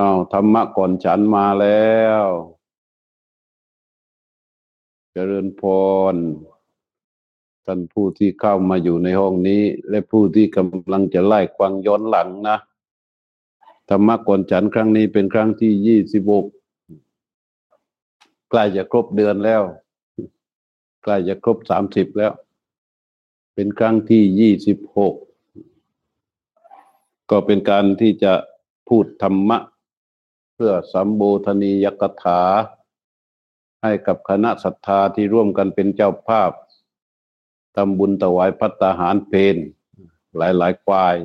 อ้าวธรรมะก่อนฉันมาแล้วเจริญพรท่านผู้ที่เข้ามาอยู่ในห้องนี้ และผู้ที่กำลังจะไล่ควังย้อนหลังนะธรรมะก่อนฉันครั้งนี้เป็นครั้งที่ยี่สิบหกใกล้จะครบเดือนแล้ว ใกล้จะครบสามสิบแล้ว เป็นครั้งที่ยี่สิบหกก็เป็นการที่จะพูดธรรมะ พื่อสัมโบธนียกถา ให้กับคณะศรัทธาที่ร่วมกันเป็นเจ้าภาพทำบุญถวายพัตตาหารเพนหลายหลายควาย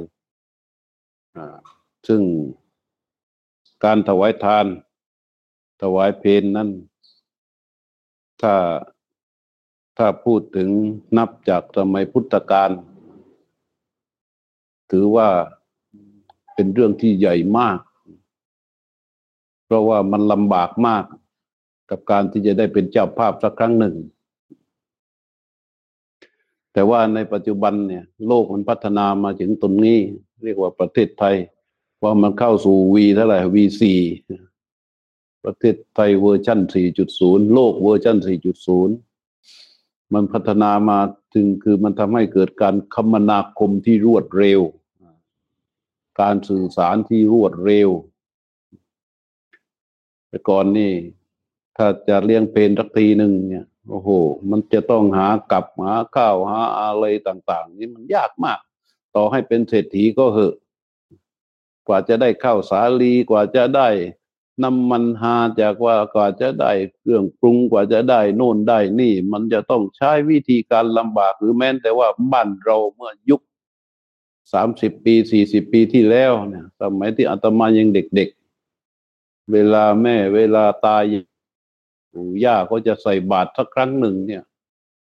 ซึ่งการถวายทาน ถวายเพนนั้น ถ้าถ้าพูดถึงนับจากสมัยพุทธกาลถือว่าเป็นเรื่องที่ใหญ่มาก ราะว่ามันลำบากมากกับการที่จะได้เป็นเจ้าภาพสักครั้งหนึ่ง แต่ว่าในปัจจุบันเนี่ยโลกมันพัฒนามาถึงตรงนี้ เรียกว่าประเทศไทย ว่ามันเข้าสู่วีเท่าไหร่วีสี่ประเทศไทยเวอร์ชัน4.0 โลกเวอร์ชัน4.0 มันพัฒนามาถึงคือมันทำให้เกิดการคมนาคมที่รวดเร็ว การสื่อสารที่รวดเร็ว แต่ก่อนนี่ ถ้าจะเลี้ยงเพนสักทีหนึ่งเนี่ยโอ้โห มันจะต้องหากับหาข้าวหาอะไรต่าง ๆ นี่มันยากมาก ต่อให้เป็นเศรษฐีก็เหอะ กว่าจะได้ข้าวสาลีกว่าจะได้น้ำมันหาจากว่ากว่าจะได้เครื่องปรุงกว่าจะได้โน่นได้นี่ มันจะต้องใช้วิธีการลำบากหรือแม้แต่ว่าบ้านเราเมื่อยุคสามสิบปีสี่สิบปีที่แล้วเนี่ยสมัยที่อาตมายังเด็กๆ เวลาแม่เวลาตายปู่ย่าเขาจะใส่บาตรสักครั้งหนึ่งเนี่ย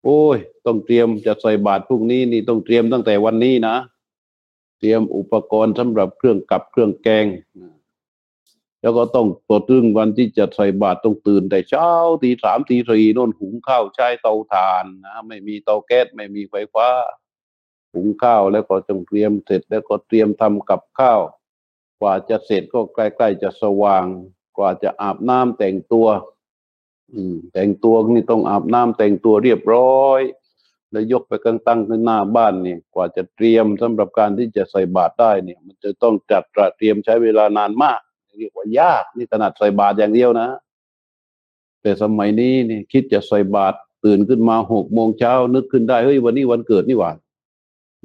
โอ้ย ต้องเตรียมจะใส่บาตรพรุ่งนี้นี่ต้องเตรียมตั้งแต่วันนี้นะ เตรียมอุปกรณ์สำหรับเครื่องกับเครื่องแกง แล้วก็ต้องตรวตึงวันที่จะใส่บาตรต้องตื่นแต่เช้าตีสามตีสี่นนหุงข้าวใช้เตาถ่านนะไม่มีเตาแก๊สไม่มีไฟฟ้า หุงข้าวแล้วก็ต้องเตรียมเสร็จแล้วก็เตรียมทำกับข้าว ว่าจะเสร็จก็ใกล้ๆจะสว่าง กว่าจะอาบน้ำแต่งตัว อืม แต่งตัวนี่ต้องอาบน้ำแต่งตัวเรียบร้อย แล้วยกไปกางตั้งขึ้นหน้าบ้านเนี่ย กว่าจะเตรียมสำหรับการที่จะใส่บาตรได้เนี่ย มันจะต้องจัดเตรียมใช้เวลานานมากเรียกว่ายากนี่ขนาดใส่บาตรอย่างเดียวนะ แต่สมัยนี้นี่คิดจะใส่บาตรตื่นขึ้นมาหกโมงเช้านึกขึ้นได้เฮ้ยวันนี้วันเกิดนี่หว่า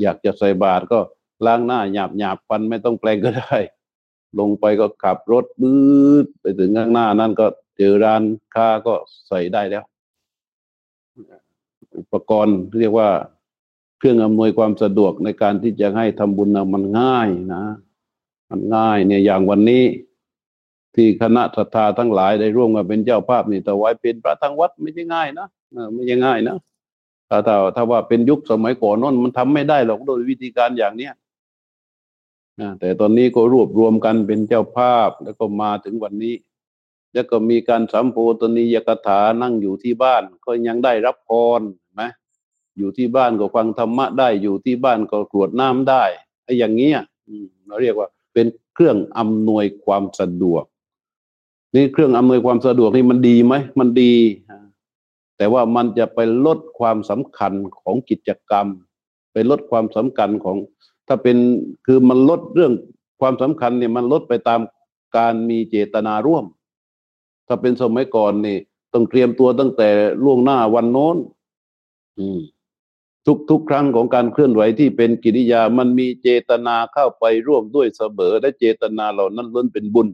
อยากจะใส่บาตรก็ล้างหน้าหยาบหยาบฟันไม่ต้องแปลงก็ได้ ลงไปก็ขับรถบืดไปถึงข้างหน้านั่นก็เจอร้านค้าก็ใส่ได้แล้ว อุปกรณ์เรียกว่าเครื่องอำนวยความสะดวกในการที่จะให้ทำบุญมันง่ายนะ มันง่ายเนี่ยอย่างวันนี้ ที่คณะศรัทธาทั้งหลายได้ร่วมกันเป็นเจ้าภาพนี่แต่ไว้เป็นพระทั้งวัดไม่ใช่ง่ายนะไม่ใช่ง่ายนะถ้าถ้าถ้าว่าเป็นยุคสมัยก่อนนั้นมันทำไม่ได้หรอกโดยวิธีการอย่างเนี้ย นะแต่ตอนนี้ก็รวบรวมกันเป็นเจ้าภาพแล้วก็มาถึงวันนี้ แล้วก็มีการสัมโพธนียกถานั่งอยู่ที่บ้าน ก็ยังได้รับพรไหมอยู่ที่บ้านก็ฟังธรรมะได้อยู่ที่บ้านก็กรวดน้ำได้ไอ้อย่างเงี้ยเราเรียกว่าเป็นเครื่องอำนวยความสะดวก นี่เครื่องอำนวยความสะดวกนี่มันดีไหมมันดี แต่ว่ามันจะไปลดความสำคัญของกิจกรรม ไปลดความสำคัญของ ถ้าเป็นคือมันลดเรื่องความสำคัญเนี่ยมันลดไปตามการมีเจตนาร่วม ถ้าเป็นสมัยก่อนนี่ต้องเตรียมตัวตั้งแต่ล่วงหน้าวันโน้นทุกทุกครั้งของการเคลื่อนไหวที่เป็นกิริยามันมีเจตนาเข้าไปร่วมด้วยเสมอและเจตนาเหล่านั้นล้วนเป็นบุญ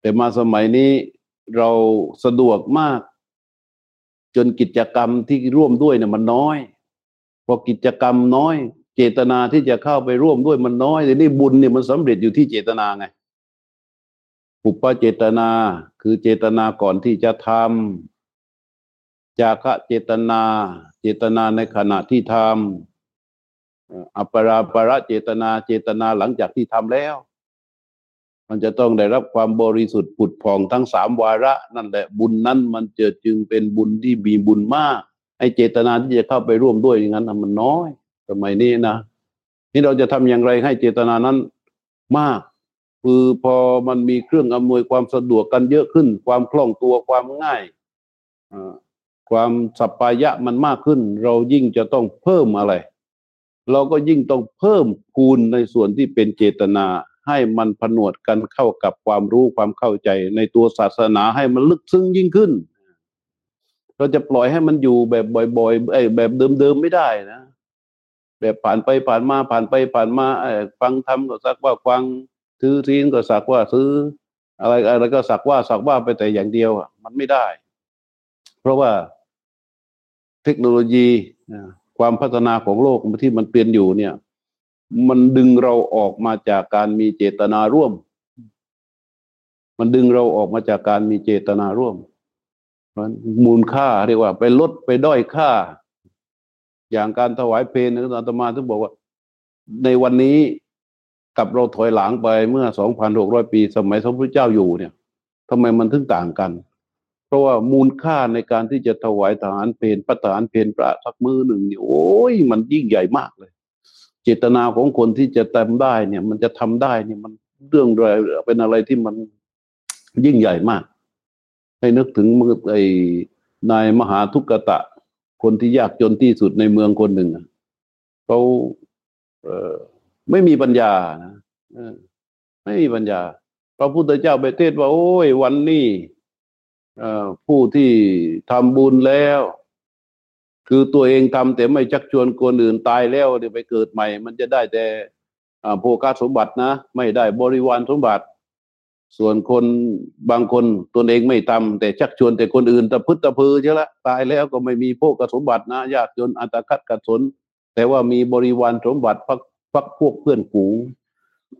แต่มาสมัยนี้เราสะดวกมาก จนกิจกรรมที่ร่วมด้วยเนี่ยมันน้อย พอกิจกรรมน้อย เจตนาที่จะเข้าไปร่วมด้วยมันน้อยแต่นี่บุญเนี่ยมันสำเร็จอยู่ที่เจตนาไงปุปเจตนาคือเจตนาก่อนที่จะทำจากะเจตนา เจตนาในขณะที่ทำอัปราประเจตนาเจตนาหลังจากที่ทำแล้ว มันจะต้องได้รับความบริสุทธิ์ผุดผ่องทั้งสามวาระ นั่นแหละบุญนั้นมันเจะจึงเป็นบุญที่มีบุญมากไอ้เจตนาที่จะเข้าไปร่วมด้วยอย่างนั้นมันน้อย สมัยนี้นะนี่เราจะทำอย่างไรให้เจตนานั้นมาก คือพอมันมีเครื่องอำนวยความสะดวกกันเยอะขึ้น ความคล่องตัวความง่ายความสัปปายะมันมากขึ้น เรายิ่งจะต้องเพิ่มอะไร เราก็ยิ่งต้องเพิ่มคูณในส่วนที่เป็นเจตนา ให้มันผนวดกันเข้ากับความรู้ความเข้าใจ ในตัวศาสนาให้มันลึกซึ้งยิ่งขึ้น เราจะปล่อยให้มันอยู่แบบบ่อยๆแบบเดิมๆไม่ได้นะ แบบผ่านไปผ่านมาผ่านไปผ่านมาฟังธรรมก็สักว่าฟังซื้อซีนก็สักว่าซื้ออะไรอะไรก็สักว่าสักว่าไปแต่อย่างเดียวมันไม่ได้ เพราะว่าเทคโนโลยีความพัฒนาของโลกที่มันเปลี่ยนอยู่เนี่ย มันดึงเราออกมาจากการมีเจตนาร่วม มันดึงเราออกมาจากการมีเจตนาร่วมมันมูลค่าเรียกว่า ไปลดไปด้อยค่า อย่างการถวายเพลงนะอาตมาถึงบอกว่า ในวันนี้กับเราถอยหลังไปเมื่อ 2,600 ปี สมัยสมพระเจ้าอยู่เนี่ยทำไมมันถึงต่างกัน เพราะว่ามูลค่าในการที่จะถวายทหารเพลพระทหารเพลพระสักมือหนึ่งเนี่ยโอ้ยมันยิ่งใหญ่มากเลย เจตนาของคนที่จะทำได้เนี่ย มันจะทำได้เนี่ยมันเรื่องอะไรเป็นอะไรที่มันยิ่งใหญ่มาก ให้นึกถึงไอ้นายมหาทุกกตะ คนที่ยากจนที่สุดในเมืองคนหนึ่งเขาเออไม่มีปัญญานะไม่มีปัญญา พระพุทธเจ้าไปเทศว่า โอ้ย วันนี้ผู้ที่ทำบุญแล้ว คือตัวเองทำแต่ไม่ชักชวนคนอื่นตายแล้วเดี๋ยวไปเกิดใหม่ มันจะได้แต่โภคาสมบัตินะ ไม่ได้บริวารสมบัติ ส่วนคนบางคนตนเองไม่ทำแต่ชักชวนแต่คนอื่นตะพึดตะพือใช่ละตายแล้วก็ไม่มีโภคสมบัตินะยากจนอัตคัดกัดสน แต่ว่ามีบริวารสมบัติพักพักพวกเพื่อนฝูง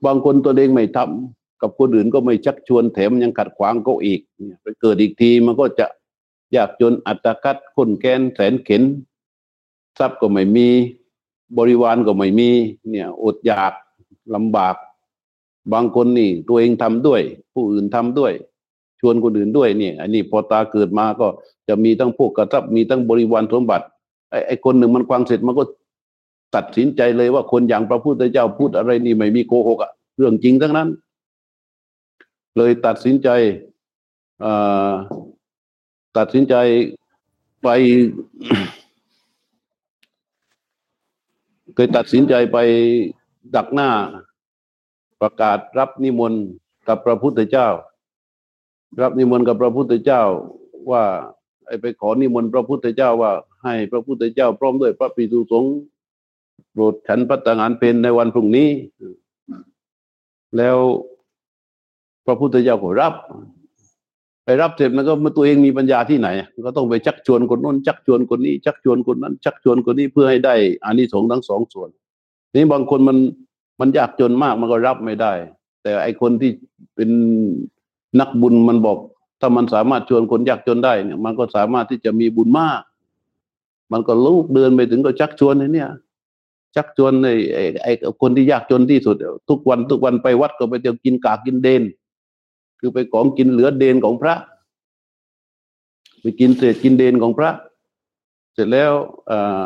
บางคนตัวเองไม่ทำกับคนอื่นก็ไม่ชักชวนแถมยังขัดขวางก็อีกเนี่ยไปเกิดอีกทีมันก็จะยากจนอัตคัดคนแค้นแสนเข็น ทรัพย์ก็ไม่มีบริวารก็ไม่มีเนี่ยอดอยากลำบาก บางคนนี่ ตัวเองทำด้วย ผู้อื่นทำด้วย ชวนคนอื่นด้วยเนี่ยอันนี้พอตาเกิดมาก็จะมีทั้งพวกกระทับมีทั้งบริวารสมบัติไอ้ไอ้คนหนึ่งมันฟังเสร็จมันก็ตัดสินใจเลยว่าคนอย่างพระพุทธเจ้าพูดอะไรนี่ไม่มีโกหกอะเรื่องจริงทั้งนั้น เลยตัดสินใจอตัดสินใจไปเคยตัดสินใจไปดักหน้า ประกาศรับนิมนต์กับพระพุทธเจ้า รับนิมนต์กับพระพุทธเจ้าว่าไอไปขอนิมนต์พระพุทธเจ้าว่า ให้พระพุทธเจ้า พร้อมด้วยพระภิกษุสงฆ์โปรดฉันพัตตางานเพนในวันพรุ่งนี้ แล้วพระพุทธเจ้าก็รับ ไปรับเสร็จมันก็มันตัวเองมีปัญญาที่ไหน ก็ต้องไปชักชวนคนโน้นชักชวนคนนี้ ชักชวนคนนั้น ชักชวนคนนี้เพื่อให้ได้อานิสงส์ทั้งสองส่วน นี่บางคนมัน มันยากจนมากมันก็รับไม่ได้ แต่ไอคนที่เป็นนักบุญมันบอก ถ้ามันสามารถชวนคนยากจนได้เนี่ย มันก็สามารถที่จะมีบุญมาก มันก็ลูกเดินไปถึงก็ชักชวนไอ้เนี่ย ชักชวนไอไอ้ไอ้คนที่ยากจนที่สุด ทุกวันทุกวันไปวัดก็ไปเที่ยวกินกากกินเดน คือไปของกินเหลือเดนของพระ ไปกินเศษกินเดนของพระ เสร็จแล้วอ่า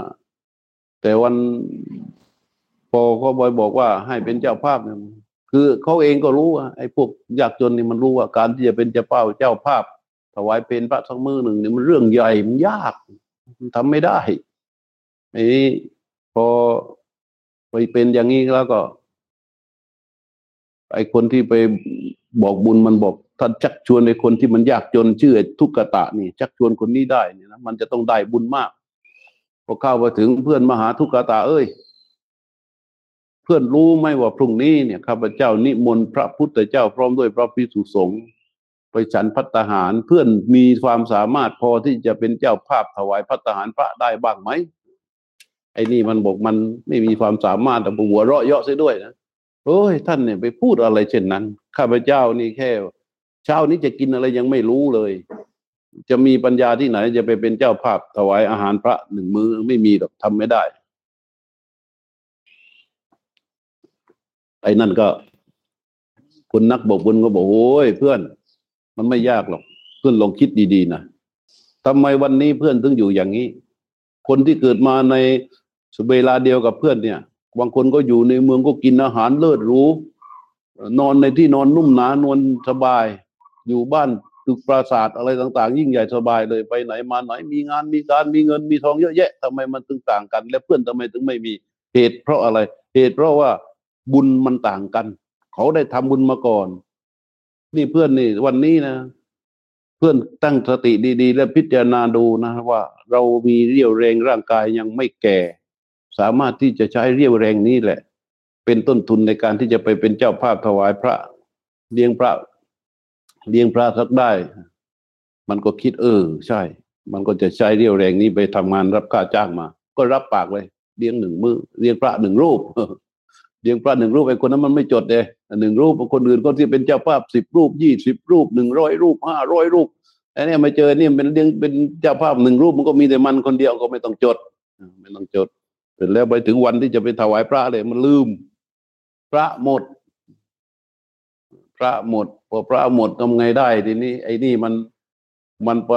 แต่วัน พอเขาบอยบอกว่าให้เป็นเจ้าภาพเนี่ยคือเขาเองก็รู้ว่าไอ้พวกยากจนนี่มันรู้ว่าการที่จะเป็นเจ้าเป้าเจ้าภาพ ถวายเป็นพระสักมือหนึ่งเนี่ยมันเรื่องใหญ่มันยากมันทำไม่ได้ไอ้พอไปเป็นอย่างนี้แล้วก็ ไอ้คนที่ไปบอกบุญมันบอกถ้านชักชวนไอ้คนที่มันยากจนชื่อทุกขตะนี่ ชักชวนคนนี้ได้เนี่ยนะมันจะต้องได้บุญมากพอเข้าไปถึงเพื่อนมหาทุกขตะเอ้ย พื่อนรู้ไหมว่าพรุ่งนี้เนี่ยข้าพเจ้านิมนต์พระพุทธเจ้าพร้อมด้วยพระภิกษุสงฆ์ไปฉันพัตหาร เพื่อนมีความสามารถพอที่จะเป็นเจ้าภาพถวายพัตหารพระได้บ้างไหมไอ้นี่มันบอกมันไม่มีความสามารถแต่หัวเราะเยาะเสียด้วยนะโอ้ยท่านเนี่ยไปพูดอะไรเช่นนั้น ข้าพเจ้านี่แค่ เช้านี้จะกินอะไรยังไม่รู้เลย จะมีปัญญาที่ไหนจะไปเป็นเจ้าภาพถวายอาหารพระหนึ่งมือไม่มีหรอกทำไม่ได้ ไอ้นั่นก็คนนักบอกบุญก็บอกโอ้ยเพื่อน มันไม่ยากหรอก เพื่อนลองคิดดีๆนะทำไมวันนี้เพื่อนถึงอยู่อย่างนี้ คนที่เกิดมาในเวลาเดียวกับเพื่อนเนี่ย บางคนก็อยู่ในเมืองก็กินอาหารเลิศหรูนอนในที่นอนนุ่มหนานวลสบาย อยู่บ้านตึกปราสาทอะไรต่าง ๆ ยิ่งใหญ่สบายเลยไปไหนมาไหนมีงานมีการมีเงินมีทองเยอะแยะทำไมมันถึงต่างกัน และเพื่อนทำไมถึงไม่มีเหตุเพราะอะไร เหตุเพราะว่า บุญมันต่างกัน เขาได้ทำบุญมาก่อน นี่เพื่อนนี่ วันนี้นะ เพื่อนตั้งสติดี ๆ และพิจารณาดูนะว่า เรามีเรี่ยวแรงร่างกายยังไม่แก่ สามารถที่จะใช้เรี่ยวแรงนี้แหละ เป็นต้นทุนในการที่จะไปเป็นเจ้าภาพถวายพระ เลี้ยงพระ เลี้ยงพระสักได้ มันก็คิดเออ ใช่ มันก็จะใช้เรี่ยวแรงนี้ไปทำงานรับค่าจ้างมา ก็รับปากเลยเลี้ยงหนึ่งมือเลี้ยงพระหนึ่งรูป เลี้ยงพระหนึ่งรูปไอ้คนนั้นมันไม่จดเลยหนึ่งรูปคนอื่นก็ที่เป็นเจ้าภาพสิบรูปยี่สิบรูปหนึ่งร้อยรูปห้าร้อยรูปไอ้นี่มาเจอเนี่ยเป็นเลี้ยงเป็นเจ้าภาพหนึ่งรูปมันก็มีแต่มันคนเดียวก็ไม่ต้องจด ไม่ต้องจดเสร็จแล้วไปถึงวันที่จะไปถวายพระเลยมันลืม พระหมด พระหมดพอพระหมดทำไงได้ทีนี้ ไอ้นี่มันมันไป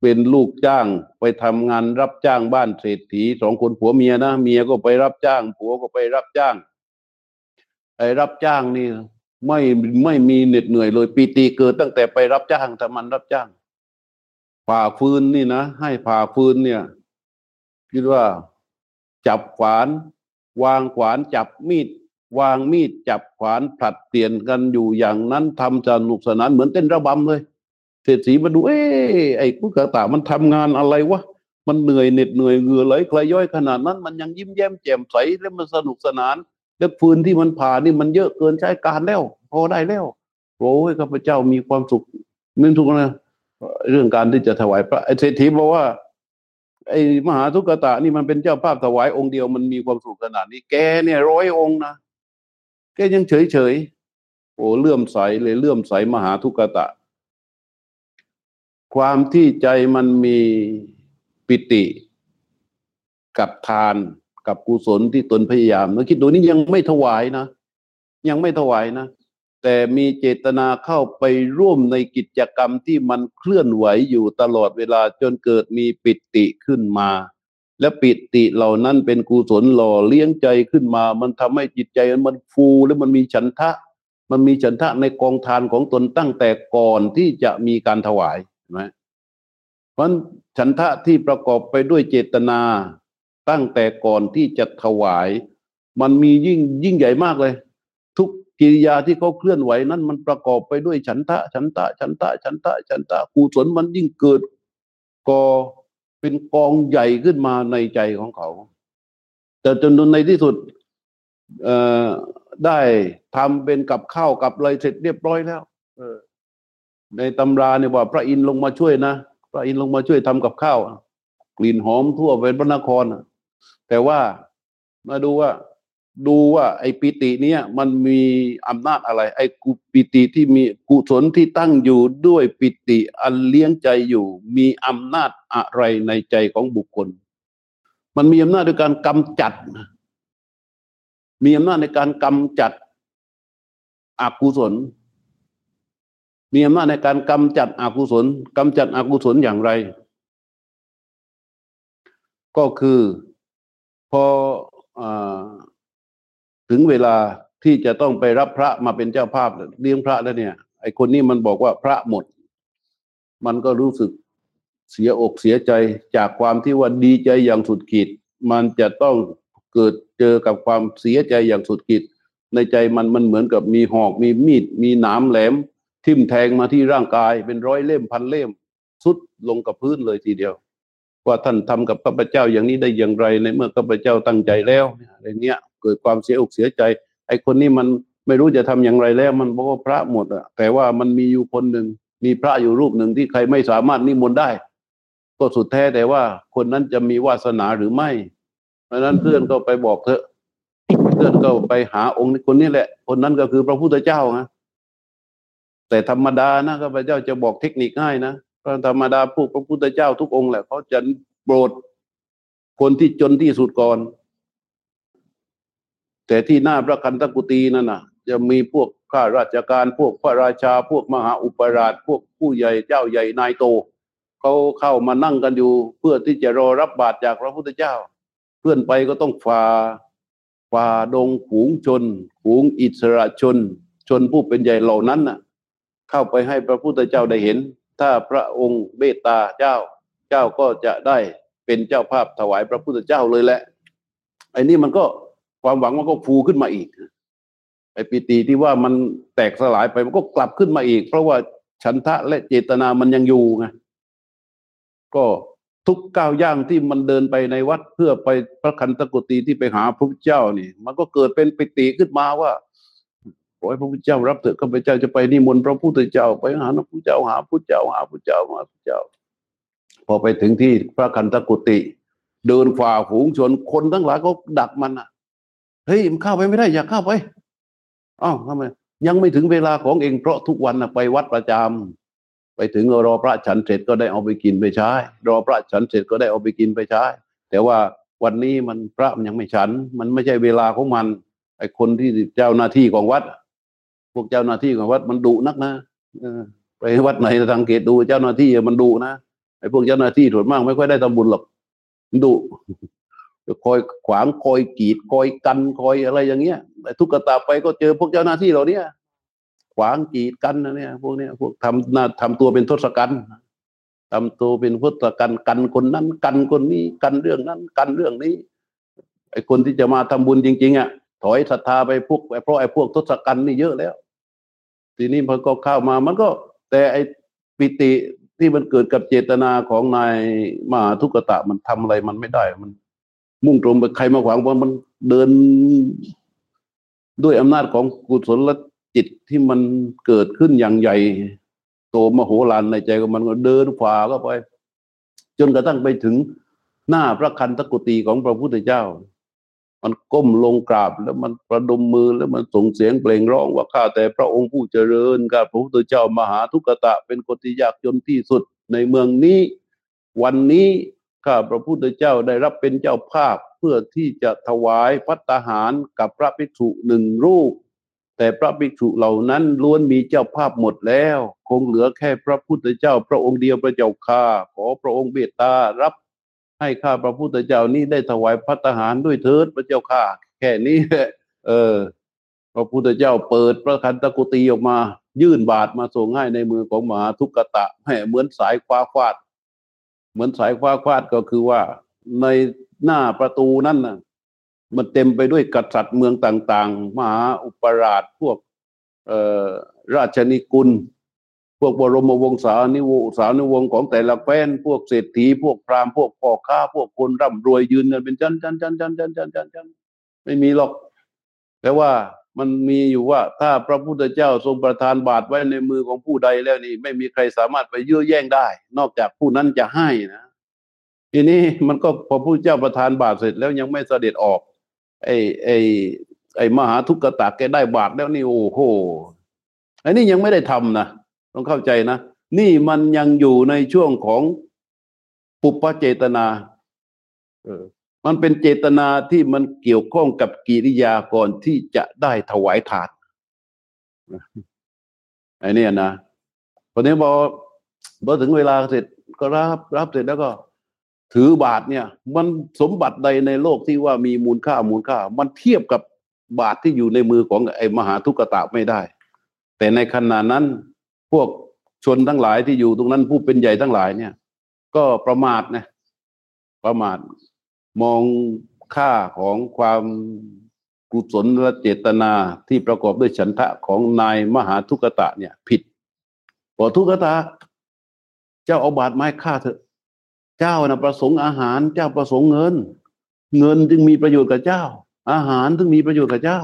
เป็นลูกจ้างไปทำงานรับจ้างบ้านเศรษฐีสองคนผัวเมียนะเมียก็ไปรับจ้าง ผัวก็ไปรับจ้างไอ้รับจ้างนี่ไม่ไม่มีเหน็ดเหนื่อยเลยปีติเกิดตั้งแต่ไปรับจ้างทำมันรับจ้าง ผ่าฟืนนี่นะให้ผ่าฟืนเนี่ยคิดว่า จับขวาน วางขวานจับมีด วางมีดจับขวานผลัดเปลี่ยนกันอยู่อย่างนั้นทำสนุกสนานเหมือนเต้นระบำเลย เศรษฐีมาดูเอ้ไอ้ผู้กระตามันทำงานอะไรวะมันเหนื่อยเหน็ดเหนื่อยเหงื่อไหลใครย่อยขนาดนั้น มันยังยิ้มแย้มแจ่มใสแล้วมันสนุกสนาน แล้วฟืนที่มันผ่านี่มันเยอะเกินใช้การแล้ว พอได้แล้วโอ้ยข้าพเจ้ามีความสุขมีทุกนะเรื่องการที่จะถวายพระเศรษฐีบอกว่า ไอ้มหาทุกตะนี่มันเป็นเจ้าภาพถวายองค์เดียวมันมีความสุขขนาดนี้ แกเนี่ยร้อยองค์นะแกยังเฉยเฉยโอ้เลื่อมใสเลยเลื่อมใสมหาทุกตะ ความที่ใจมันมีปิติกับทานกับกุศลที่ตนพยายามนะคิดดูนี่ยังไม่ถวายนะ ยังไม่ถวายนะ แต่มีเจตนาเข้าไปร่วมในกิจกรรมที่มันเคลื่อนไหวอยู่ตลอดเวลาจนเกิดมีปิติขึ้นมา และปิติเหล่านั้นเป็นกุศลหล่อเลี้ยงใจขึ้นมา มันทำให้จิตใจมันฟูและมันมีฉันทะ มันมีฉันทะในกองทานของตนตั้งแต่ก่อนที่จะมีการถวาย นะเพราะฉันทะที่ประกอบไปด้วยเจตนาตั้งแต่ก่อนที่จะถวาย มันมียิ่งยิ่งใหญ่มากเลย ทุกกิริยาที่เขาเคลื่อนไหวนั้นมันประกอบไปด้วยฉันทะ ฉันทะ ฉันทะ ฉันทะ ฉันทะกุศลมันยิ่งเกิดกอเป็นกองใหญ่ขึ้นมาในใจของเขา แต่จนในที่สุดเอ่อได้ทำเป็นกับข้าวกับอะไรเสร็จเรียบร้อยแล้ว เออ ในตำราเนี่ยว่าพระอินทร์ลงมาช่วยนะ พระอินทร์ลงมาช่วยทำกับข้าวกลิ่นหอมทั่วเป็นพระนครแต่ว่ามาดูว่า ดูว่า ไอ้ปิติเนี้ยมันมีอำนาจอะไร ไอ้กุปิติที่มีกุศลที่ตั้งอยู่ด้วยปิติอันเลี้ยงใจอยู่ มีอำนาจอะไรในใจของบุคคล มันมีอำนาจในการกำจัด มีอำนาจในการกำจัดอกุศล มีอำนาจในการกำจัดอกุศลกำจัดอกุศลอย่างไร ก็คือพออถึงเวลาที่จะต้องไปรับพระมาเป็นเจ้าภาพเลี้ยงพระแล้วเนี่ย ไอคนนี้มันบอกว่าพระหมด มันก็รู้สึกเสียอกเสียใจจากความที่ว่าดีใจอย่างสุดขีด มันจะต้องเกิดเจอกับความเสียใจอย่างสุดขีด ในใจมันมันเหมือนกับมีหอกมีมีด มีหนามแหลม ทิ่มแทงมาที่ร่างกายเป็นร้อยเล่มพันเล่มสุดลงกับพื้นเลยทีเดียว ว่าท่านทำกับข้าพเจ้าอย่างนี้ได้อย่างไรในเมื่อข้าพเจ้าตั้งใจแล้วอะไรเนี้ยเกิดความเสียอกเสียใจ ไอ้คนนี้มันไม่รู้จะทำอย่างไรแล้ว มันบอกว่าพระหมดอะแต่ว่ามันมีอยู่คนหนึ่งมีพระอยู่รูปหนึ่งที่ใครไม่สามารถนิมนต์ได้ ก็สุดแท้แต่ว่าคนนั้นจะมีวาสนาหรือไม่ เพราะนั้นเพื่อนก็ไปบอกเถอะ เพื่อนก็ไปหาองค์คนนี้แหละ คนนั้นก็คือพระพุทธเจ้านะ แต่ธรรมดานะข้าพเจ้าจะบอกเทคนิคง่ายนะเพราะธรรมดาพวกพระพุทธเจ้าทุกองค์แหละเขาจะโปรดคนที่จนที่สุดก่อน แต่ที่หน้าพระคันตกุตีนั่นน่ะจะมีพวกข้าราชการพวกพระราชาพวกมหาอุปราช พวกผู้ใหญ่เจ้าใหญ่นายโตเขาเข้ามานั่งกันอยู่ เพื่อที่จะรอรับบาตรจากพระพุทธเจ้า เพื่อนไปก็ต้องฝ่าฝ่าดงฝูงชนฝูงอิสระชน ชนผู้เป็นใหญ่เหล่านั้นน่ะ เข้าไปให้พระพุทธเจ้าได้เห็น ถ้าพระองค์เมตตาเจ้า เจ้าก็จะได้เป็นเจ้าภาพถวายพระพุทธเจ้าเลยแหละไอ้นี่มันก็ความหวังมันก็ฟูขึ้นมาอีกไอ้ปิติที่ว่ามันแตกสลายไปมันก็กลับขึ้นมาอีก เพราะว่าฉันทะและเจตนามันยังอยู่ไงก็ทุกก้าวย่างที่มันเดินไปในวัดเพื่อไปพระคันตกุฏิที่ไปหาพระพุทธเจ้านี่ มันก็เกิดเป็นปิติขึ้นมาว่า ขอให้พระพุทธเจ้ารับเถอะข้าพเจ้าจะไปนิมนต์พระพุทธเจ้าไปหาพระพุทธเจ้าหาพระพุทธเจ้าหาพระพุทธเจ้าหาพุทธเจ้า พอไปถึงที่พระคันตกุฏิเดินฝ่าฝูงชนคนทั้งหลายก็ดักมันอะเฮ้ยมันเข้าไปไม่ได้อยากเข้าไปอ้าวทำไมยังไม่ถึงเวลาของเองเพราะทุกวันนะไปวัดประจำไปถึงรอพระฉันเสร็จก็ได้เอาไปกินไปใช้รอพระฉันเสร็จก็ได้เอาไปกินไปใช้แต่ว่าวันนี้มันพระมันยังไม่ฉัน มันไม่ใช่เวลาของมันไอ้คนที่เจ้าหน้าที่ของวัด พวกเจ้าหน้าที่ของวัดมันดุนักนะอไปวัดไหนสังเกตดูเจ้าหน้าที่มันดุนะไอ้พวกเจ้าหน้าที่ส่วนมากไม่ค่อยได้ทำบุญหรอกดุคอยขวางคอยกีดคอยกันคอยอะไรอย่างเงี้ยแต่ทุกกระตาไปก็เจอพวกเจ้าหน้าที่เหล่านี้ขวางกีดกันนะเนี่ยพวกเนี้ยพวกทำหน้าทำตัวเป็นทศกัณฐ์ทำตัวเป็นทศกัณฐ์กันคนนั้น กันคนนี้ กันเรื่องนั้น กันเรื่องนี้ไอ้คนที่จะมาทำบุญจริง ๆอะ ถอยศรัทธาไปพวกเพราะไอ้พวกทศกัณฐ์นี่เยอะแล้ว ทีนี้พอก็เข้ามา มันก็ แต่ไอ้ปิติที่มันเกิดกับเจตนาของนายมหาทุกตะมันทำอะไรมันไม่ได้ มัน มุ่งตรงไปใครมาขวางว่ามันเดินด้วยอำนาจของกุศลจิตที่มันเกิดขึ้นอย่างใหญ่ โตมโหฬารในใจของมันก็เดินขวาก็ไป จนกระทั่งไปถึงหน้าพระคันตกุฏิของพระพุทธเจ้า มันก้มลงกราบแล้วมันประดมมือแล้วมันส่งเสียงเปล่งร้องว่าข้าแต่พระองค์ผู้เจริญข้าพระพุทธเจ้ามหาทุกตะเป็นคนที่ยากจนที่สุดในเมืองนี้ วันนี้ข้าพระพุทธเจ้าได้รับเป็นเจ้าภาพเพื่อที่จะถวายพัตตาหารกับพระภิกษุหนึ่งรูป แต่พระภิกษุเหล่านั้นล้วนมีเจ้าภาพหมดแล้ว คงเหลือแค่พระพุทธเจ้า พระองค์เดียวพระเจ้าข้าขอพระองค์เมตตารับ ให้ข้าพระพุทธเจ้านี้ได้ถวายพัตหารด้วยเถิดพระเจ้าข้าแค่นี้เออ พระพุทธเจ้าเปิดพระคันตกุฏิออกมา ยื่นบาทมาส่งให้ในมือของมหาทุกกตะให้เหมือนสายคว้าฟาด เหมือนสายคว้าฟาดก็คือว่า ในหน้าประตูนั่นน่ะ มันเต็มไปด้วยกษัตริย์เมืองต่าง ๆ มหาอุปราชพวก เอ่อราชนิกุล พวกบรมวงศานิวสานิวงศ์ของแต่ละแคว้นพวกเศรษฐีพวกพราหมณ์พวกพ่อค้า พวกคนร่ำรวยยืนกันเป็นจันจันจันจันจันจันจันจันไม่มีหรอก แต่ว่ามันมีอยู่ว่า ถ้าพระพุทธเจ้าทรงประทานบาตรไว้ในมือของผู้ใดแล้วนี่ ไม่มีใครสามารถไปยื้อแย่งได้ นอกจากผู้นั้นจะให้นะทีนี้มันก็พอผู้เจ้าประทานบาตรเสร็จแล้วยังไม่เสด็จออก ไอ้ไอ้ไอ้มหาทุกขตาแกได้บาตรแล้วนี่โอ้โหไอ้นี่ยังไม่ได้ทำนะ ต้องเข้าใจนะ นี่มันยังอยู่ในช่วงของปุปปเจตนาเออมันเป็นเจตนาที่มันเกี่ยวข้องกับกิริยาก่อนที่จะได้ถวายทานไอ้นี่นะพอนี้พอพอถึงเวลาเสร็จก็รับรับเสร็จแล้วก็ ถือบาทเนี่ย มันสมบัติใดในโลกที่ว่ามีมูลค่ามูลค่า มันเทียบกับบาทที่อยู่ในมือของไอ้มหาทุกตะไม่ได้ แต่ในขณะนั้น พวกชนทั้งหลายที่อยู่ตรงนั้นผู้เป็นใหญ่ทั้งหลายเนี่ย ก็ประมาทนะประมาทมองค่าของความกุศลและเจตนาที่ประกอบด้วยฉันทะของนายมหาทุกตะเนี่ย ผิดบอกทุกตะเจ้าเอาบาทไม้ค่าเถอะ เจ้านะประสงค์อาหาร เจ้าประสงค์เงิน เงินจึงมีประโยชน์กับเจ้า อาหารจึงมีประโยชน์กับเจ้า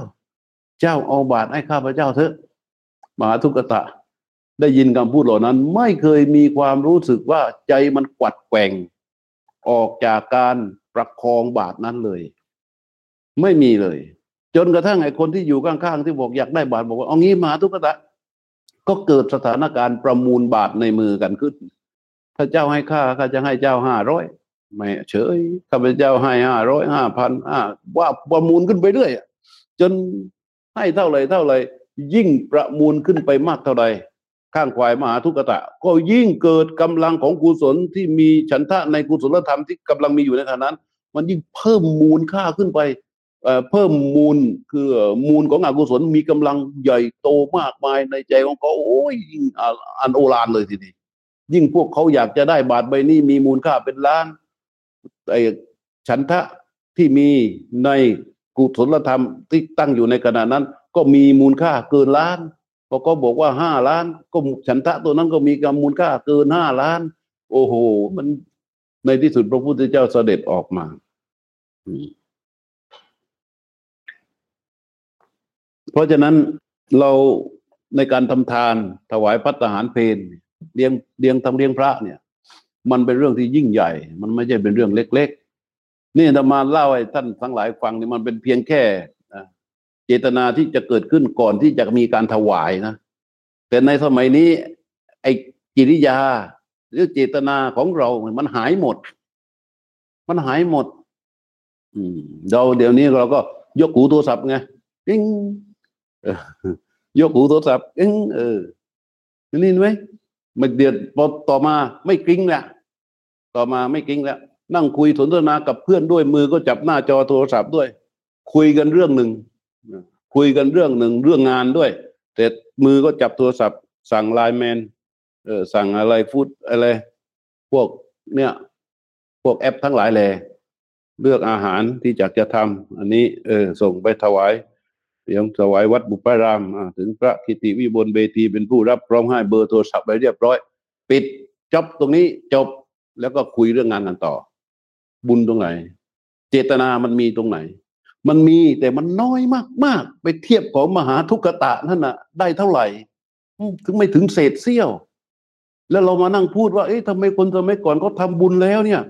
เจ้าเอาบาทให้ข้าพระเจ้าเถอะ มหาทุกตะ ได้ยินคำพูดเหล่านั้น ไม่เคยมีความรู้สึกว่าใจมันกวัดแกว่ง ออกจากการประคองบาทนั้นเลย ไม่มีเลย จนกระทั่งไอ้คนที่อยู่ข้างๆที่บอกอยากได้บาทบอกว่าเอางี้มาทุกตะก็เกิดสถานการณ์ประมูลบาทในมือกันขึ้น ถ้าเจ้าให้ค่าข้าจะให้เจ้าห้าร้อยไม่เฉยข้าพเจ้าให้ห้าร้อยห้าพันห้าว่าประมูลขึ้นไปเรื่อยจนให้เท่าไหร่เท่าไหร่ยิ่งประมูลขึ้นไปมากเท่าใด ข้างควายมหาทุกตะ ก็ยิ่งเกิดกำลังของกุศลที่มีฉันทะในกุศลธรรมที่กำลังมีอยู่ในขณะนั้น มันยิ่งเพิ่มมูลค่าขึ้นไปเอ่อเพิ่มมูลคือมูลของอกุศลมีกำลังใหญ่โตมากมายในใจของเขาโอ้ยยิ่งอ,อันโอฬารเลยทีนี้ยิ่งพวกเขาอยากจะได้บาทใบนี้มีมูลค่าเป็นล้านไอ้ฉันทะที่มีในกุศลธรรมที่ตั้งอยู่ในขณะนั้น ก็มีมูลค่าเกินล้าน พอก็บอกว่าห้าล้านก็ฉันทะตัวนั้นก็มีกำมูลค่าเกินห้าล้าน โอ้โห มันในที่สุดพระพุทธเจ้าเสด็จออกมาเพราะฉะนั้นเราในการทำทานถวายพัตตาหารเพนเลี้ยงเลี้ยงทำเลี้ยงพระเนี่ย มันเป็นเรื่องที่ยิ่งใหญ่ มันไม่ใช่เป็นเรื่องเล็ก ๆ นี่ธรรมาเล่าให้ท่านทั้งหลายฟังนี่มันเป็นเพียงแค่ เจตนาที่จะเกิดขึ้นก่อนที่จะมีการถวายนะ แต่ในสมัยนี้ ไอ้กิริยา หรือเจตนาของเรา มันหายหมด มันหายหมดอืมเราเดี๋ยวนี้เราก็ยกหูโทรศัพท์ไงปิ้งยกหูโทรศัพท์ปิ้งเออนี่ไหมมันเดือดพอต่อมาไม่กริ้งแล้วต่อมาไม่กริ้งแล้วนั่งคุยสนทนากับเพื่อนด้วยมือก็จับหน้าจอโทรศัพท์ด้วย คุยกันเรื่องหนึ่ง คุยกันเรื่องหนึ่งเรื่องงานด้วย แต่มือก็จับโทรศัพท์ สั่ง LINE MAN เออสั่งอะไร food อะไร พวกเนี่ย พวกแอปทั้งหลายแหล่เลือกอาหารที่อยากจะทำอันนี้เออส่งไปถวายเตรียมถวายวัดบุพารามถึงพระกิติวิบลเบทีเป็นผู้รับพร้อมให้เบอร์โทรศัพท์ไปเรียบร้อย ปิดจบตรงนี้จบแล้วก็คุยเรื่องงานกันต่อ บุญตรงไหน เจตนามันมีตรงไหน มันมีแต่มันน้อยมากมากๆ ไปเทียบของมหาทุกขตะนั่นน่ะ ได้เท่าไหร่อืมถึงไม่ถึงเศษเสี้ยว แล้วเรามานั่งพูดว่าเอ๊ะทำไมคนสมัยก่อนเขาทำบุญแล้วเนี่ย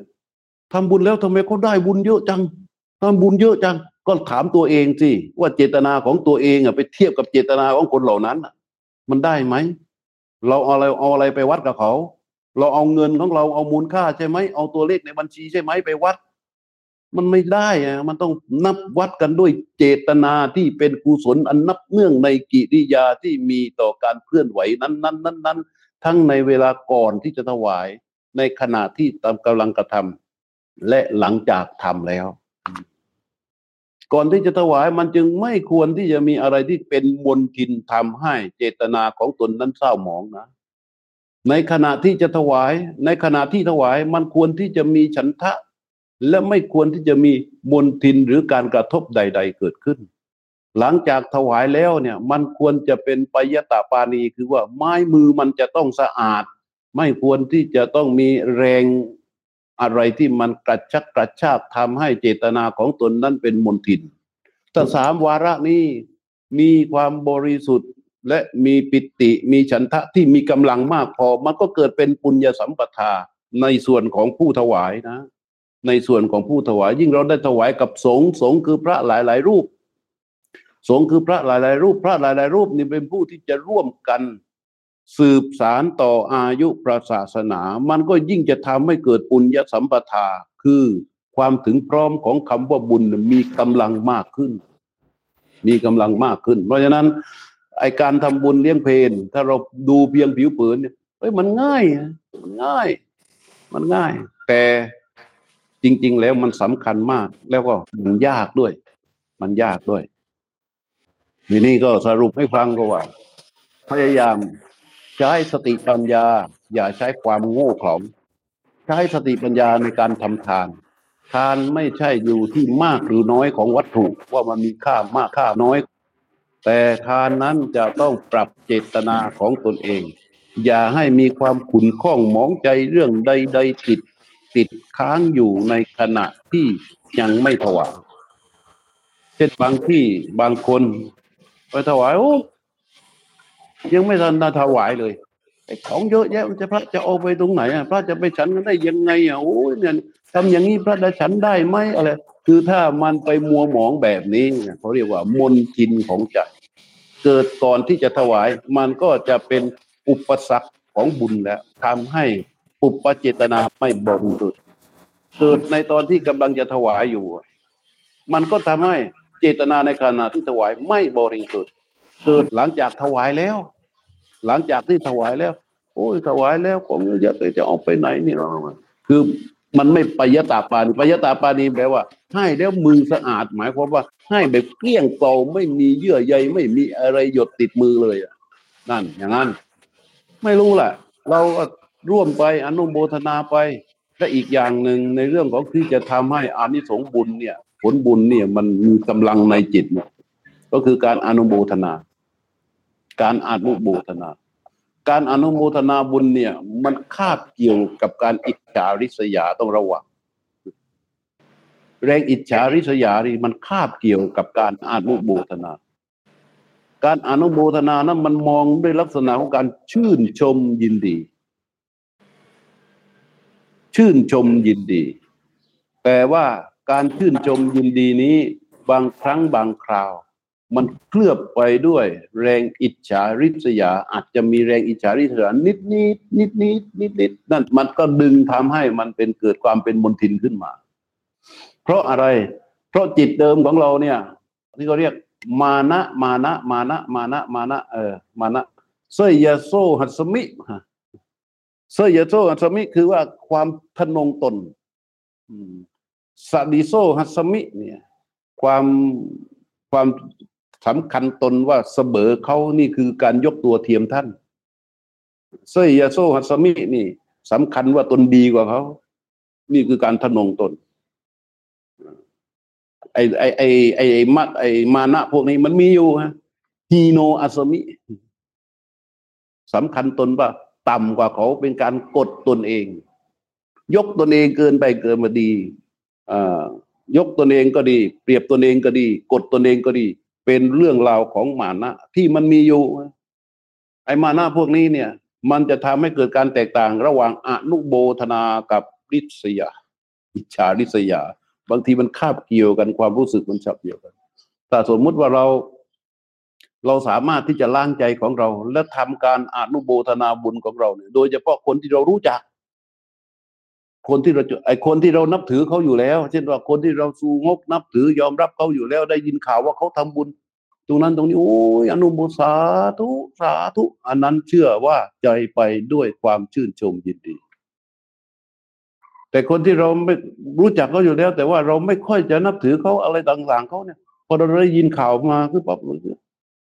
ทำบุญแล้วทำไมเขาได้บุญเยอะจังทำบุญเยอะจัง ก็ถามตัวเองสิว่าเจตนาของตัวเองอะไปเทียบกับเจตนาของคนเหล่านั้นอะมันได้ไหมเราเอาอะไรเอาอะไรไปวัดกับเขา เราเอาเงินของเราเอามูลค่าใช่ไหมเอาตัวเลขในบัญชีใช่ไหมไปวัด มันไม่ได้อะมันต้องนับวัดกันด้วยเจตนาที่เป็นกุศลอันนับเนื่องในกิริยาที่มีต่อการเคลื่อนไหวนั้นนั้นนั้นนั้นทั้งในเวลาก่อนที่จะถวายในขณะที่ตามกำลังกระทำและหลังจากทำแล้ว ก่อนที่จะถวายมันจึงไม่ควรที่จะมีอะไรที่เป็นมนทินทำให้เจตนาของตนนั้นเศร้าหมองนะในขณะที่จะถวาย ในขณะที่ถวายมันควรที่จะมีฉันทะ และไม่ควรที่จะมีมนทินหรือการกระทบใด ๆ เกิดขึ้น หลังจากถวายแล้วเนี่ยมันควรจะเป็นปยตาปานีคือว่าไม้มือมันจะต้องสะอาด ไม่ควรที่จะต้องมีแรงอะไรที่มันกระชักกระชากทำให้เจตนาของตนนั้นเป็นมนทินถ้าสามวาระนี้มีความบริสุทธิ์และมีปิติมีฉันทะที่มีกำลังมากพอ มันก็เกิดเป็นปุญญสัมปทาในส่วนของผู้ถวายนะ ในส่วนของผู้ถวาย ยิ่งเราได้ถวายกับสงฆ์สงฆ์คือพระหลาย ๆ รูป สงฆ์คือพระหลาย ๆ รูป พระหลาย ๆ รูปนี่เป็นผู้ที่จะร่วมกันสืบสารต่ออายุพระศาสนา มันก็ยิ่งจะทำให้เกิดปุญญสัมปทา คือความถึงพร้อมของคำว่าบุญมีกำลังมากขึ้น มีกำลังมากขึ้น เพราะฉะนั้นไอการทำบุญเลี้ยงเพนถ้าเราดูเพียงผิวเผินเนี่ยเฮ้ยมันง่าย มันง่าย มันง่าย แต่ จริง ๆ แล้วมันสำคัญมาก แล้วก็มันยากด้วย มันยากด้วยทีนี้ก็สรุปให้ฟังก็ว่า พยายามใช้สติปัญญา อย่าใช้ความโง่เขลาใช้สติปัญญาในการทำทาน ทานไม่ใช่อยู่ที่มากหรือน้อยของวัตถุว่ามันมีค่ามากค่าน้อย แต่ทานนั้นจะต้องปรับเจตนาของตนเอง อย่าให้มีความขุ่นข้องหมองใจเรื่องใด ๆ ติด ติดค้างอยู่ในขณะที่ยังไม่ถวายเช่นบางที่บางคนไปถวายโอ้ยังไม่ทันถวายเลยไอ้ของเยอะแยะมันจะพระจะเอาไปตรงไหนอะพระจะไปฉันกันได้ยังไงอะโอ้ยเนี่ยทำอย่างนี้พระจะฉันได้ไหมอะไรคือถ้ามันไปมัวหมองแบบนี้เนี่ยเขาเรียกว่ามนทินของใจเกิดก่อนที่จะถวาย มันก็จะเป็นอุปสรรคของบุญแล้วทำให้ อุปเจตนาไม่บริสุทธิ์เกิดในตอนที่กำลังจะถวายอยู่ มันก็ทำให้เจตนาในขณะที่ถวายไม่บริสุทธิ์เกิดหลังจากถวายแล้ว หลังจากที่ถวายแล้ว โอ้ยถวายแล้วของเยอะเลยจะเอาไปไหนนี่เราคือมันไม่ปยตาปานีปยตาปานีแปลว่า ให้แล้วมือสะอาด หมายความว่า ให้แบบเกลี้ยงเกลาไม่มีเยื่อใยไม่มีอะไรหยดติดมือเลยอะนั่นอย่างนั้น ไม่รู้แหละเรา ร่วมไปอนุโมทนาไป และอีกอย่างหนึ่งในเรื่องของที่จะทำให้อานิสงส์บุญเนี่ย ผลบุญเนี่ยมันมีกำลังในจิตเนี่ยก็คือการอนุโมทนา การอนุโมทนา การอนุโมทนาบุญเนี่ย มันคาบเกี่ยวกับการอิจฉาริษยาต้องระวังแรงอิจฉาริษยานี่มันคาบเกี่ยวกับการอนุโมทนา การอนุโมทนานั้นมันมองด้วยลักษณะของการชื่นชมยินดี ชื่นชมยินดี แต่ว่าการชื่นชมยินดีนี้บางครั้งบางคราว มันเคลือบไปด้วยแรงอิจฉาริษยา อาจจะมีแรงอิจฉาริษยานิดนิดนิดนิดนิดนิดนั่นมันก็ดึงทำให้มันเป็นเกิดความเป็นมนทินขึ้นมา เพราะอะไร เพราะจิตเดิมของเราเนี่ยที่เขาเรียกมานะมานะมานะมานะมานะเออมานะเสยยโซหัสมิ เสยโซหัสมิคือว่าความทนงตนสดิโซหัสมิเนี่ย ความความสำคัญตนว่าเสมอเขานี่คือการยกตัวเทียมท่านเสยโซหัสมินี่สำคัญว่าตนดีกว่าเขา นี่คือการทนงตน ไอไอไอไอไอมัดไอมานะพวกนี้มันมีอยู่ฮะฮีโนอัสมิสำคัญตนว่า ต่ำกว่าเขาเป็นการกดตนเอง ยกตนเองเกินไปเกินมาดีอ่ายกตนเองก็ดี เปรียบตนเองก็ดี กดตนเองก็ดี เป็นเรื่องราวของมานะ ที่มันมีอยู่ ไอ้มานะพวกนี้เนี่ย มันจะทำให้เกิดการแตกต่างระหว่างอนุโบธนากับริษยา อิจฉาริษยา บางทีมันคาบเกี่ยวกันความรู้สึกมันฉับเกี่ยวกันแต่สมมุติว่าเรา เราสามารถที่จะล้างใจของเรา และทำการอนุโบทนาบุญของเราเนี่ยโดยเฉพาะคนที่เรารู้จัก คนที่เราไอคนที่เรานับถือเขาอยู่แล้ว เช่นว่าคนที่เราสูงกนับถือยอมรับเขาอยู่แล้ว ได้ยินข่าวว่าเขาทำบุญ ตรงนั้นตรงนี้โอ้ยอนุโมสาธุสาธุอันนั้นเชื่อว่าใจไปด้วยความชื่นชมยินดี แต่คนที่เราไม่รู้จักเขาอยู่แล้ว แต่ว่าเราไม่ค่อยจะนับถือเขาอะไรต่างๆเขาเนี่ยพอเราได้ยินข่าวมาคือปั๊บ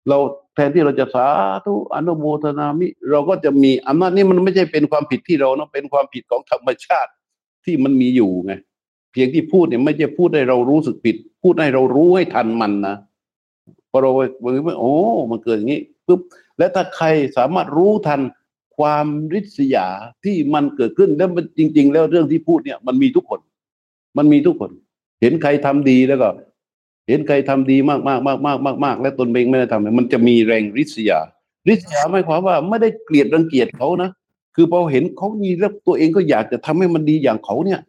เราแทนที่เราจะสาธุอนุโมทนามิ เราก็จะมีอำนาจนี้มันไม่ใช่เป็นความผิดที่เราเนาะเป็นความผิดของธรรมชาติที่มันมีอยู่ไงเพียงที่พูดเนี่ยไม่ใช่พูดให้เรารู้สึกผิด พูดให้เรารู้ให้ทันมันนะพอเราบางทีโอ้ มันเกิดอย่างนี้ปุ๊บและถ้าใครสามารถรู้ทันความริษยาที่มันเกิดขึ้นแล้วมันจริง ๆ แล้วเรื่องที่พูดเนี่ย มันมีทุกคน มันมีทุกคน เห็นใครทำดีแล้วก็ เห็นใครทำดีมากมากมากมากมากมากและตนเองไม่ได้ทำมันจะมีแรงริษยา ริษยาไม่ความว่าไม่ได้เกลียดรังเกียจเขานะคือพอเห็นเขามีแล้วตัวเองก็อยากจะทำให้มันดีอย่างเขาเนี่ย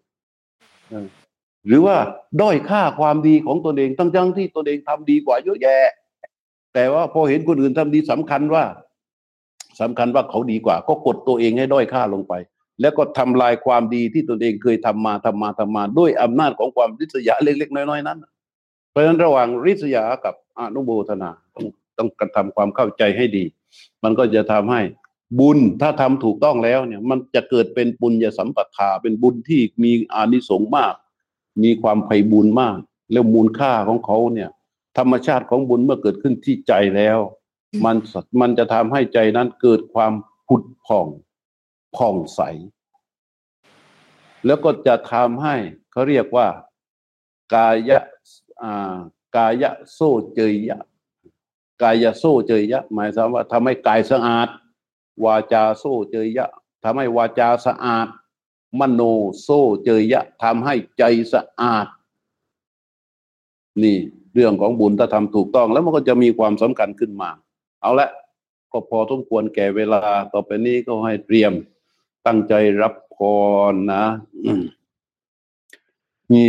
หรือว่าด้อยค่าความดีของตนเองตั้งๆที่ตนเองทำดีกว่าเยอะแยะ แต่ว่าพอเห็นคนอื่นทำดีสำคัญว่าสำคัญว่าเขาดีกว่า ก็กดตัวเองให้ด้อยค่าลงไป แล้วก็ทำลายความดีที่ตนเองเคยทำมาทำมาทำมา ด้วยอำนาจของความริษยาเล็กๆน้อยๆนั้น ราะฉะนั้นระหว่างริษยากับอนุโมทนาต้องต้องกระทำความเข้าใจให้ดี มันก็จะทำให้บุญถ้าทำถูกต้องแล้วเนี่ย มันจะเกิดเป็นบุญญสัมปทา เป็นบุญที่มีอานิสงส์มาก มีความไพ่บุญมาก แล้วมูลค่าของเขาเนี่ย ธรรมชาติของบุญเมื่อเกิดขึ้นที่ใจแล้ว มันมันจะทำให้ใจนั้นเกิดความผุดผ่องผ่องใส แล้วก็จะทำให้เขาเรียกว่ากาย กายะโซเจยะ กายะโซเจยะ หมายความว่าทำให้กายสะอาด วาจาโซเจยะทำให้วาจาสะอาด มโนโซเจยะทำให้ใจสะอาด นี่เรื่องของบุญถ้าทำถูกต้องแล้วมันก็จะมีความสำคัญขึ้นมา เอาละก็พอทุกควรแก่เวลาต่อไปนี้ก็ให้เตรียมตั้งใจรับพรนะ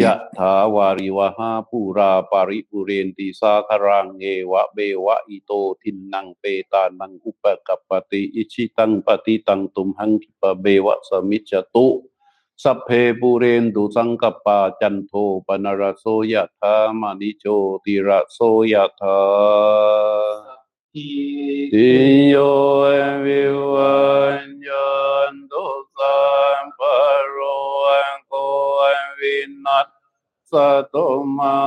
ยะถาวาริวหาปูราปาริปุเรนติสาครังเอวะเบวะอิโตทินนังเปตานังอุปกัปติอิชิตังปฏิตังตุมหังกิปะเบวะสมิจตุสัพเพปุเรนตุสังกปาจันโทปนรโสยะธามาณิโชติระโสยะธาติโยวิวัญญาณตุสัม นัสสตุมา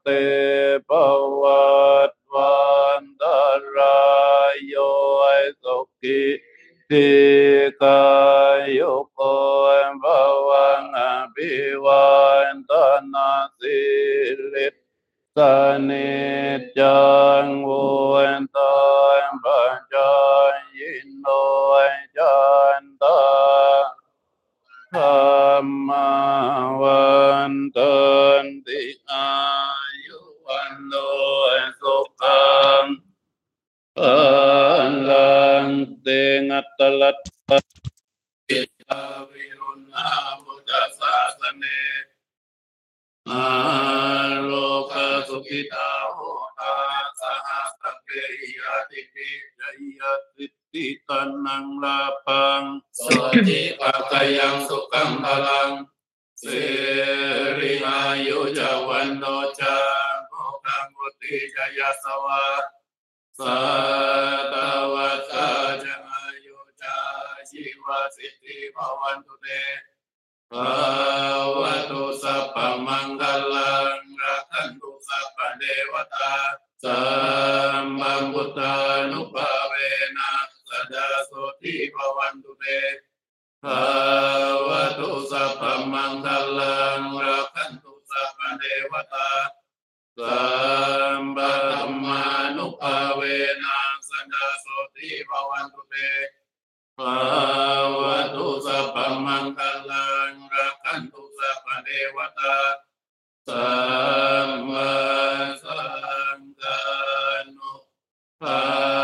เตปวัตวันตรายโยสุขิติ ยสวะสัตวัตาจะอายุจาชีวสิทธิภวันตุเตภวตุสัพพมังคลังรักันตุสัพพเทวตาสัมมังพุทธานุภาเวนะสดาโสติภวันตุเตภาวตุสัพพมังคลังรักันตุสัพพเทวตา สัมปะธรรมานุภาเวนังสังฆโสติภวันตุเตภาวตุสัพพมังคลังรักันตุสัพพเทวตาสัมมาสังฆานุภา